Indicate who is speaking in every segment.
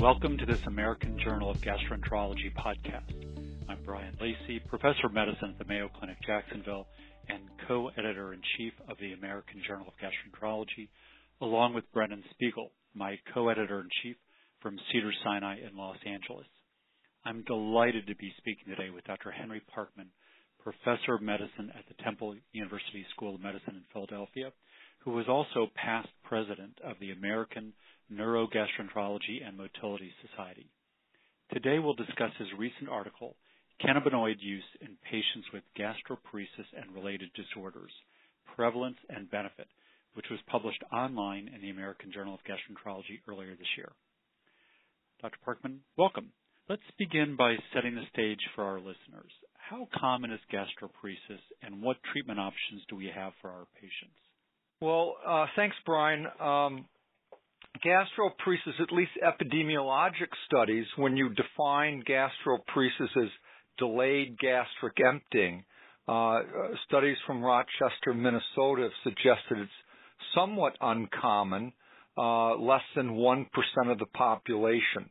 Speaker 1: Welcome to this American Journal of Gastroenterology podcast. I'm Brian Lacy, professor of medicine at the Mayo Clinic Jacksonville and co-editor in chief of the American Journal of Gastroenterology, along with Brennan Spiegel, my co-editor in chief from Cedars-Sinai in Los Angeles. I'm delighted to be speaking today with Dr. Henry Parkman, professor of medicine at the Temple University School of Medicine in Philadelphia, who was also past president of the American Neurogastroenterology and Motility Society. Today we'll discuss his recent article, Cannabinoid Use in Patients with Gastroparesis and Related Disorders, Prevalence and Benefit, which was published online in the American Journal of Gastroenterology earlier this year. Dr. Parkman, welcome. Let's begin by setting the stage for our listeners. How common is gastroparesis and what treatment options do we have for our patients?
Speaker 2: Well, uh, thanks, Brian. Um, gastroparesis, at least epidemiologic studies, when you define gastroparesis as delayed gastric emptying, uh, studies from Rochester, Minnesota have suggested it's somewhat uncommon, uh, less than 1% of the population.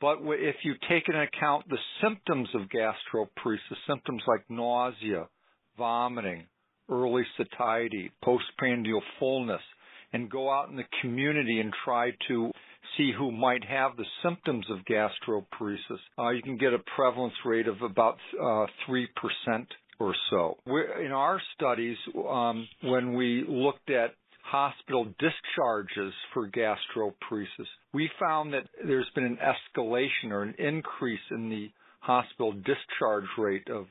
Speaker 2: But if you take into account the symptoms of gastroparesis, symptoms like nausea, vomiting, early satiety, postprandial fullness, and go out in the community and try to see who might have the symptoms of gastroparesis, uh, you can get a prevalence rate of about uh, 3% or so. We're, in our studies, um, when we looked at hospital discharges for gastroparesis, we found that there's been an escalation or an increase in the hospital discharge rate of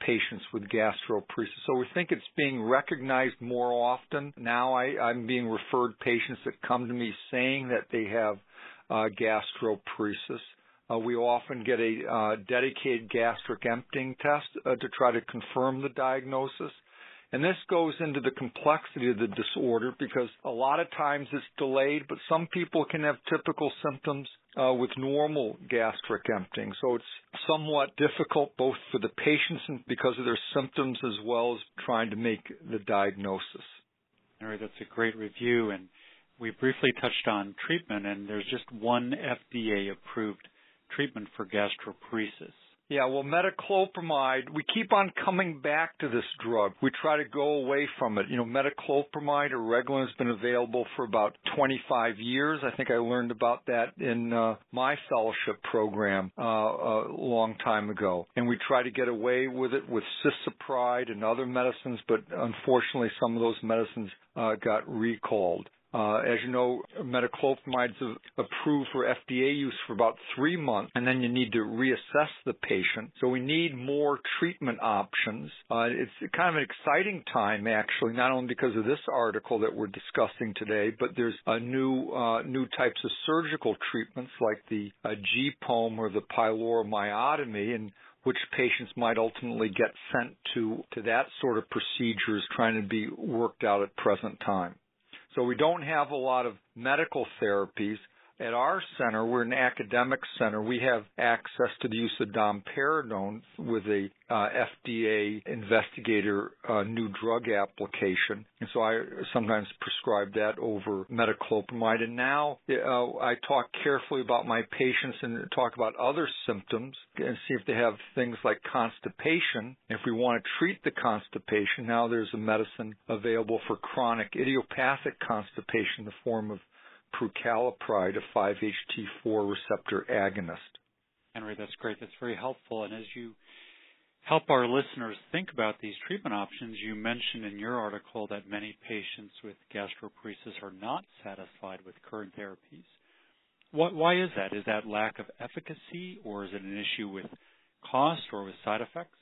Speaker 2: patients with gastroparesis. So we think it's being recognized more often. Now I, I'm being referred patients that come to me saying that they have uh, gastroparesis. Uh, we often get a uh, dedicated gastric emptying test uh, to try to confirm the diagnosis. And this goes into the complexity of the disorder because a lot of times it's delayed, but some people can have typical symptoms uh, with normal gastric emptying. So it's somewhat difficult both for the patients and because of their symptoms as well as trying to make the diagnosis.
Speaker 1: All right, that's a great review. And we briefly touched on treatment, and there's just one FDA approved treatment for gastroparesis.
Speaker 2: Yeah, well, metoclopramide, we keep on coming back to this drug. We try to go away from it. You know, metoclopramide or Reglan has been available for about 25 years. I think I learned about that in uh, my fellowship program uh, a long time ago. And we try to get away with it with cisapride and other medicines, but unfortunately some of those medicines uh, got recalled. Uh, as you know, metoclopramide is approved for FDA use for about three months, and then you need to reassess the patient. So we need more treatment options. Uh, it's kind of an exciting time, actually, not only because of this article that we're discussing today, but there's a new uh, new types of surgical treatments like the uh, G-POEM or the pyloromyotomy, and which patients might ultimately get sent to to that sort of procedure is trying to be worked out at present time. So we don't have a lot of medical therapies. At our center, we're an academic center. We have access to the use of domperidone with a uh, FDA investigator uh, new drug application, and so I sometimes prescribe that over metoclopramide. And now uh, I talk carefully about my patients and talk about other symptoms and see if they have things like constipation. If we want to treat the constipation, now there's a medicine available for chronic idiopathic constipation in the form of prucalopride, a 5-HT4 receptor agonist.
Speaker 1: Henry, that's great. That's very helpful. And as you help our listeners think about these treatment options, you mentioned in your article that many patients with gastroparesis are not satisfied with current therapies. What, why is that? Is that lack of efficacy, or is it an issue with cost or with side effects?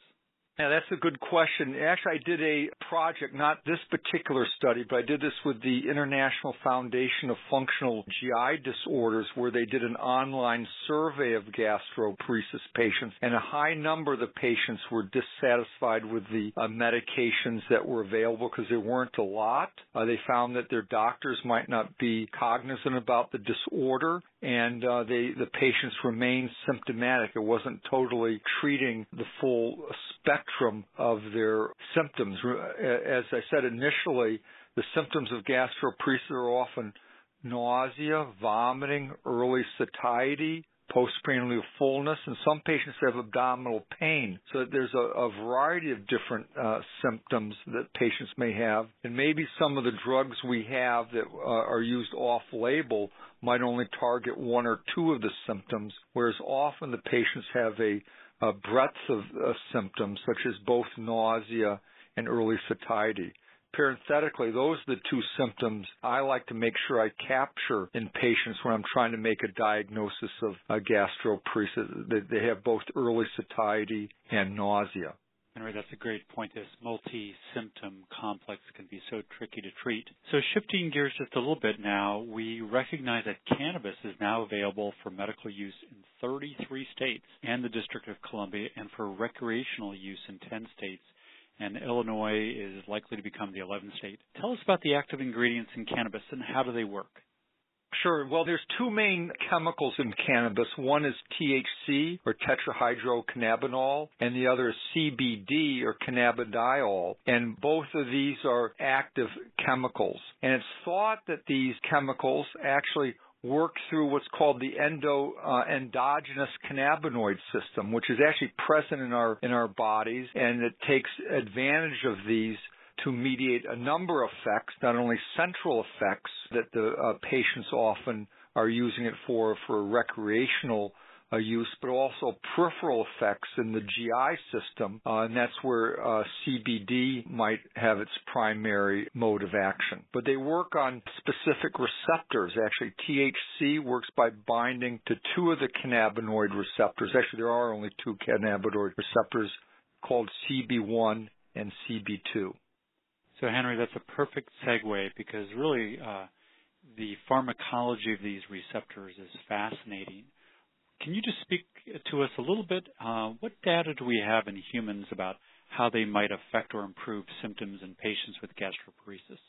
Speaker 2: Yeah, that's a good question. Actually, I did a project, not this particular study, but I did this with the International Foundation of Functional GI Disorders, where they did an online survey of gastroparesis patients, and a high number of the patients were dissatisfied with the uh, medications that were available because there weren't a lot. Uh, they found that their doctors might not be cognizant about the disorder, and uh, they, the patients remained symptomatic. It wasn't totally treating the full spectrum of their symptoms. As I said initially, the symptoms of gastroparesis are often nausea, vomiting, early satiety, postprandial fullness, and some patients have abdominal pain. So there's a, a variety of different uh, symptoms that patients may have, and maybe some of the drugs we have that uh, are used off-label might only target one or two of the symptoms, whereas often the patients have a, a breadth of uh, symptoms, such as both nausea and early satiety parenthetically, those are the two symptoms I like to make sure I capture in patients when I'm trying to make a diagnosis of a gastroparesis. They have both early satiety and nausea.
Speaker 1: Henry, that's a great point. This multi-symptom complex can be so tricky to treat. So shifting gears just a little bit now, we recognize that cannabis is now available for medical use in 33 states and the District of Columbia and for recreational use in 10 states and Illinois is likely to become the 11th state. Tell us about the active ingredients in cannabis and how do they work?
Speaker 2: Sure. Well, there's two main chemicals in cannabis. One is THC or tetrahydrocannabinol and the other is CBD or cannabidiol. And both of these are active chemicals. And it's thought that these chemicals actually work through what's called the endo uh, endogenous cannabinoid system, which is actually present in our in our bodies, and it takes advantage of these to mediate a number of effects, not only central effects that the uh, patients often are using it for for recreational uh, use, but also peripheral effects in the GI system, uh, and that's where uh, CBD might have its primary mode of action. But they work on specific receptors. Actually, THC works by binding to two of the cannabinoid receptors. Actually, there are only two cannabinoid receptors called CB1 and CB2.
Speaker 1: So, Henry, that's a perfect segue because really uh, the pharmacology of these receptors is fascinating. Can you just speak to us a little bit? Uh, what data do we have in humans about how they might affect or improve symptoms in patients with gastroparesis?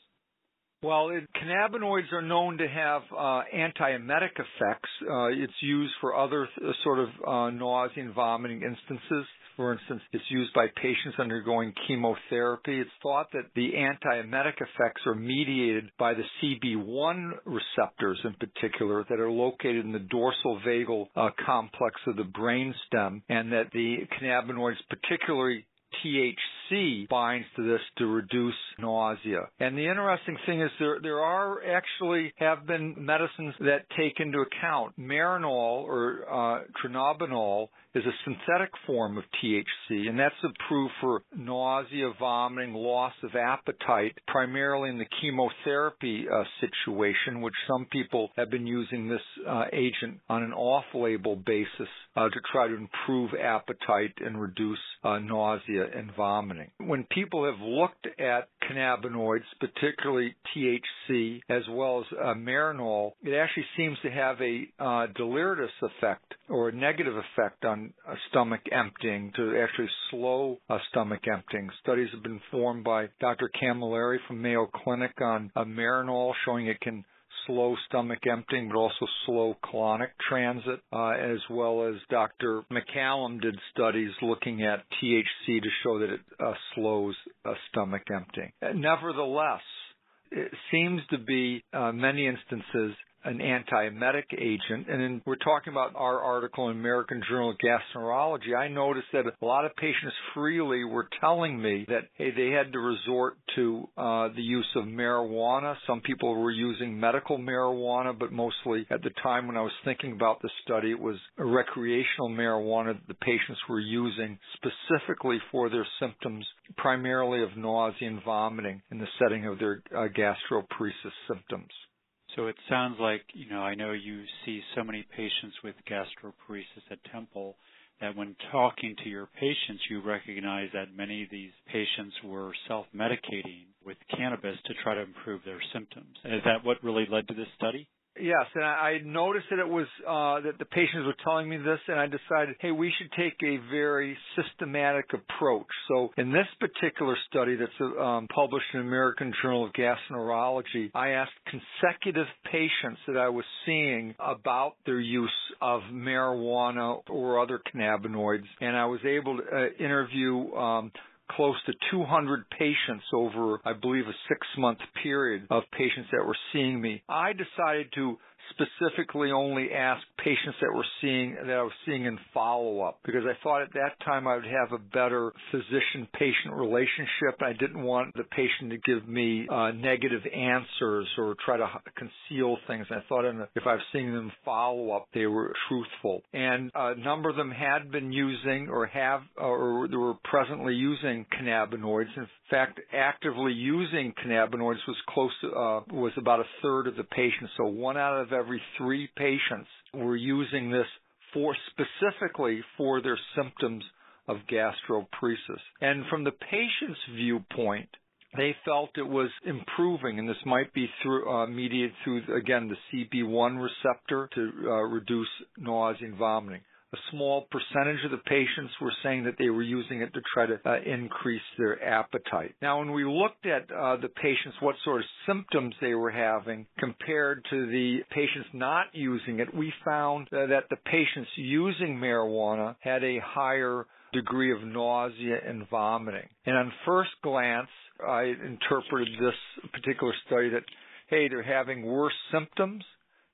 Speaker 2: Well, it, cannabinoids are known to have uh, antiemetic effects. Uh, it's used for other th- sort of uh, nausea and vomiting instances. For instance, it's used by patients undergoing chemotherapy. It's thought that the antiemetic effects are mediated by the CB1 receptors in particular that are located in the dorsal vagal uh, complex of the brainstem, and that the cannabinoids, particularly THC binds to this to reduce nausea. And the interesting thing is there there are actually have been medicines that take into account Marinol or uh, Dronabinol is a synthetic form of THC, and that's approved for nausea, vomiting, loss of appetite, primarily in the chemotherapy uh, situation, which some people have been using this uh, agent on an off-label basis uh, to try to improve appetite and reduce uh, nausea and vomiting. When people have looked at cannabinoids, particularly THC, as well as uh, Marinol, it actually seems to have a uh, deleterious effect or a negative effect on uh, stomach emptying to actually slow uh, stomach emptying. Studies have been formed by Dr. Camilleri from Mayo Clinic on uh, Marinol showing it can slow stomach emptying, but also slow colonic transit, uh, as well as Dr. McCallum did studies looking at THC to show that it uh, slows uh, stomach emptying. Nevertheless, it seems to be uh, many instances an antiemetic agent. And then we're talking about our article in American Journal of Gastroenterology. I noticed that a lot of patients freely were telling me that, hey, they had to resort to uh, the use of marijuana. Some people were using medical marijuana, but mostly at the time when I was thinking about the study, it was recreational marijuana that the patients were using specifically for their symptoms, primarily of nausea and vomiting in the setting of their uh, gastroparesis symptoms.
Speaker 1: So it sounds like, you know, I know you see so many patients with gastroparesis at Temple that when talking to your patients, you recognize that many of these patients were self-medicating with cannabis to try to improve their symptoms. Is that what really led to this study?
Speaker 2: Yes, and I noticed that it was uh, that the patients were telling me this, and I decided, hey, we should take a very systematic approach. So, in this particular study that's um, published in American Journal of Gastroenterology, I asked consecutive patients that I was seeing about their use of marijuana or other cannabinoids, and I was able to uh, interview um, close to 200 patients over, I believe, a six month period of patients that were seeing me. I decided to specifically only ask patients that were seeing that I was seeing in follow up because I thought at that time I would have a better physician patient relationship. I didn't want the patient to give me uh, negative answers or try to conceal things. I thought if I was seeing them follow up, they were truthful. And a number of them had been using or have or were presently using cannabinoids. In fact, actively using cannabinoids was close to uh, was about a third of the patients. So one out of every three patients were using this for specifically for their symptoms of gastroparesis. And from the patient's viewpoint, they felt it was improving, and this might be through uh, mediated through again the CB1 receptor to uh, reduce nausea and vomiting a small percentage of the patients were saying that they were using it to try to uh, increase their appetite. Now, when we looked at uh, the patients, what sort of symptoms they were having compared to the patients not using it, we found uh, that the patients using marijuana had a higher degree of nausea and vomiting. And on first glance, I interpreted this particular study that, hey, they're having worse symptoms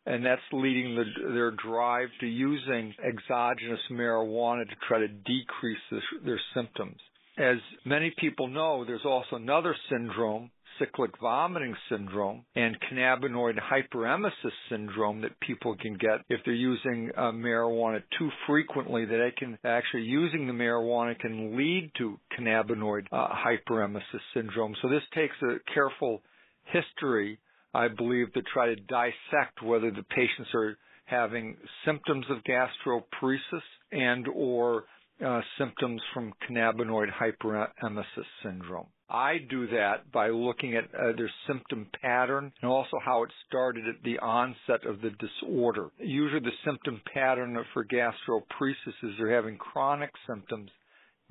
Speaker 2: and that's leading the, their drive to using exogenous marijuana to try to decrease this, their symptoms. As many people know, there's also another syndrome, cyclic vomiting syndrome, and cannabinoid hyperemesis syndrome that people can get if they're using uh, marijuana too frequently. That they can actually using the marijuana can lead to cannabinoid uh, hyperemesis syndrome. So this takes a careful history I believe, to try to dissect whether the patients are having symptoms of gastroparesis and or uh, symptoms from cannabinoid hyperemesis syndrome. I do that by looking at uh, their symptom pattern and also how it started at the onset of the disorder. Usually the symptom pattern for gastroparesis is they're having chronic symptoms,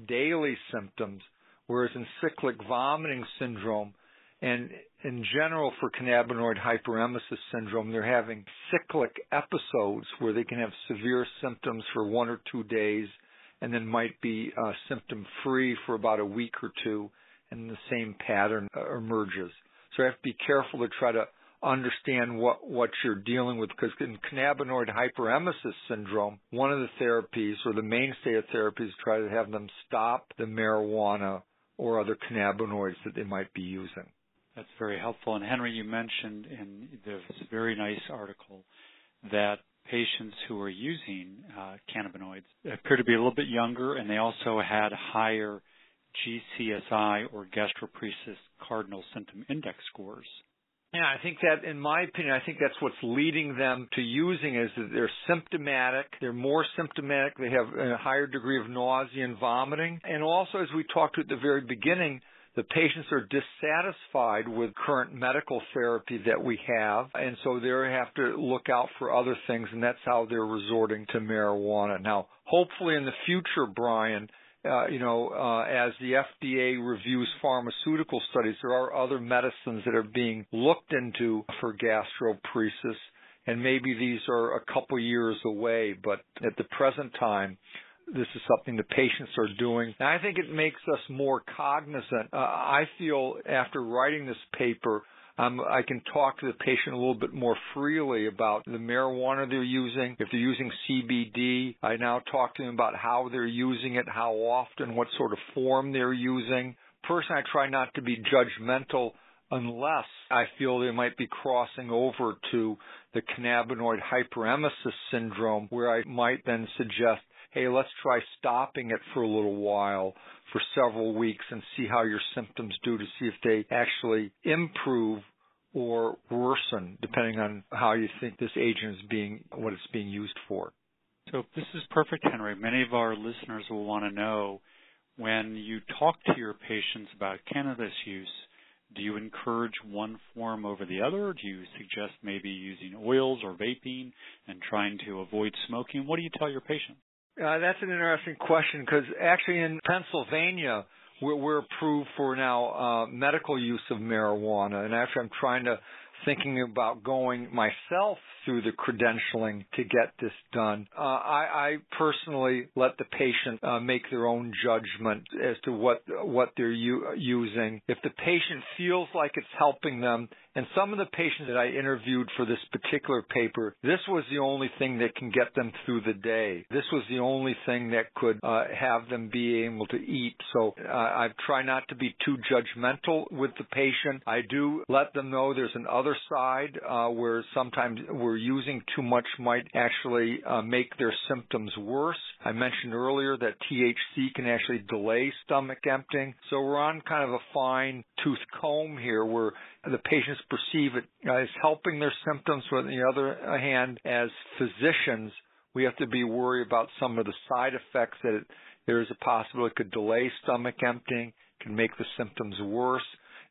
Speaker 2: daily symptoms, whereas in cyclic vomiting syndrome, and in general, for cannabinoid hyperemesis syndrome, they're having cyclic episodes where they can have severe symptoms for one or two days and then might be uh, symptom free for about a week or two, and the same pattern uh, emerges. So you have to be careful to try to understand what, what you're dealing with because in cannabinoid hyperemesis syndrome, one of the therapies or the mainstay of therapies is try to have them stop the marijuana or other cannabinoids that they might be using.
Speaker 1: That's very helpful. And Henry, you mentioned in this very nice article that patients who were using uh, cannabinoids appear to be a little bit younger, and they also had higher GCSI or gastroparesis cardinal symptom index scores.
Speaker 2: Yeah, I think that, in my opinion, I think that's what's leading them to using is that they're symptomatic, they're more symptomatic, they have a higher degree of nausea and vomiting, and also, as we talked at the very beginning, the patients are dissatisfied with current medical therapy that we have, and so they have to look out for other things, and that's how they're resorting to marijuana. Now, hopefully in the future, Brian, uh, you know, uh, as the FDA reviews pharmaceutical studies, there are other medicines that are being looked into for gastroparesis, and maybe these are a couple years away, but at the present time, this is something the patients are doing. And I think it makes us more cognizant. Uh, I feel after writing this paper, um, I can talk to the patient a little bit more freely about the marijuana they're using. If they're using CBD, I now talk to them about how they're using it, how often, what sort of form they're using. Personally, I try not to be judgmental unless I feel they might be crossing over to the cannabinoid hyperemesis syndrome, where I might then suggest hey, let's try stopping it for a little while for several weeks and see how your symptoms do to see if they actually improve or worsen depending on how you think this agent is being what it's being used for.
Speaker 1: So this is perfect, Henry. Many of our listeners will want to know when you talk to your patients about cannabis use, do you encourage one form over the other? Or do you suggest maybe using oils or vaping and trying to avoid smoking? What do you tell your patients?
Speaker 2: Uh, that's an interesting question because actually in Pennsylvania, we're, we're approved for now uh, medical use of marijuana, and actually I'm trying to thinking about going myself through the credentialing to get this done. Uh, I, I, personally let the patient uh, make their own judgment as to what what they're u- using. If the patient feels like it's helping them, and some of the patients that I interviewed for this particular paper, this was the only thing that can get them through the day. This was the only thing that could uh, have them be able to eat. So uh, I try not to be too judgmental with the patient. I do let them know there's an other side uh, where sometimes we're using too much might actually uh, make their symptoms worse. I mentioned earlier that THC can actually delay stomach emptying. So we're on kind of a fine tooth comb here where the patients perceive it as helping their symptoms. But on the other hand, as physicians, we have to be worried about some of the side effects that it, there is a possibility it could delay stomach emptying, can make the symptoms worse.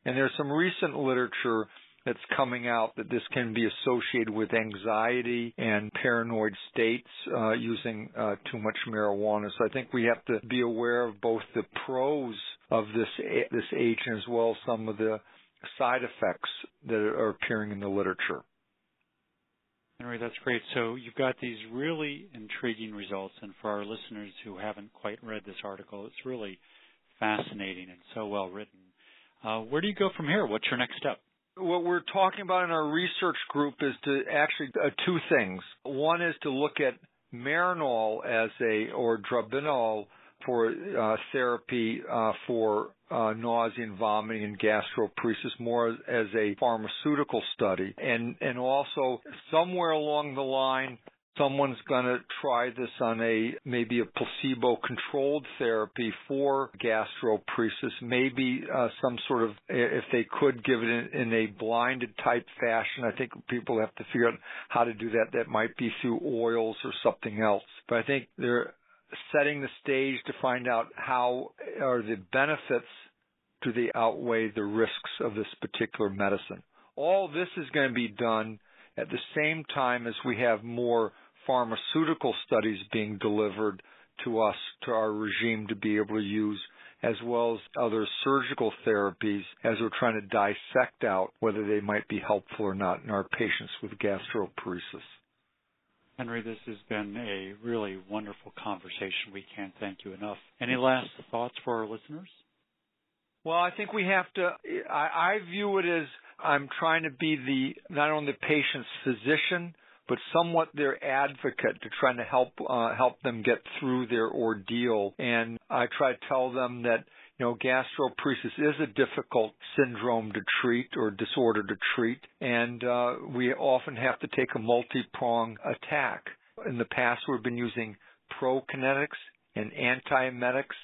Speaker 2: And there's some recent literature that's coming out that this can be associated with anxiety and paranoid states uh, using uh, too much marijuana. So I think we have to be aware of both the pros of this this agent as well as some of the side effects that are appearing in the literature.
Speaker 1: Henry, that's great. So you've got these really intriguing results, and for our listeners who haven't quite read this article, it's really fascinating and so well written. Uh, where do you go from here? What's your next step?
Speaker 2: What we're talking about in our research group is to actually uh, two things. One is to look at Marinol as a or Dronabinol for uh, therapy uh, for uh, nausea and vomiting and gastroparesis more as, a pharmaceutical study, and and also somewhere along the line someone's going to try this on a maybe a placebo controlled therapy for gastroparesis maybe uh, some sort of if they could give it in, in, a blinded type fashion. I think people have to figure out how to do that. That might be through oils or something else. But i think they're setting the stage to find out how are the benefits do they outweigh the risks of this particular medicine all this is going to be done at the same time as we have more pharmaceutical studies being delivered to us, to our regime to be able to use, as well as other surgical therapies as we're trying to dissect out whether they might be helpful or not in our patients with gastroparesis.
Speaker 1: Henry, this has been a really wonderful conversation. We can't thank you enough. Any last thoughts for our listeners?
Speaker 2: Well, I think we have to, I, I view it as I'm trying to be the, not only the patient's physician, but somewhat their advocate to trying to help uh, help them get through their ordeal. And I try to tell them that you know gastroparesis is a difficult syndrome to treat or disorder to treat, and uh, we often have to take a multi-prong attack. In the past, we've been using prokinetics and antiemetics.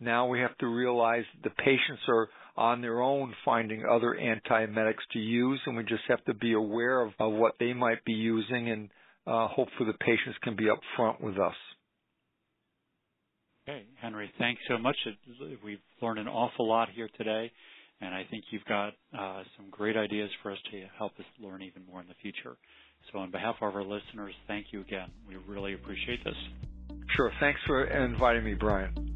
Speaker 2: Now we have to realize the patients are on their own finding other antiemetics to use, and we just have to be aware of, of what they might be using, and uh, hopefully the patients can be upfront with us.
Speaker 1: Okay, Henry, thanks so much. We've learned an awful lot here today, and I think you've got uh, some great ideas for us to help us learn even more in the future. So, on behalf of our listeners, thank you again. We really appreciate this.
Speaker 2: Sure. Thanks for inviting me, Brian.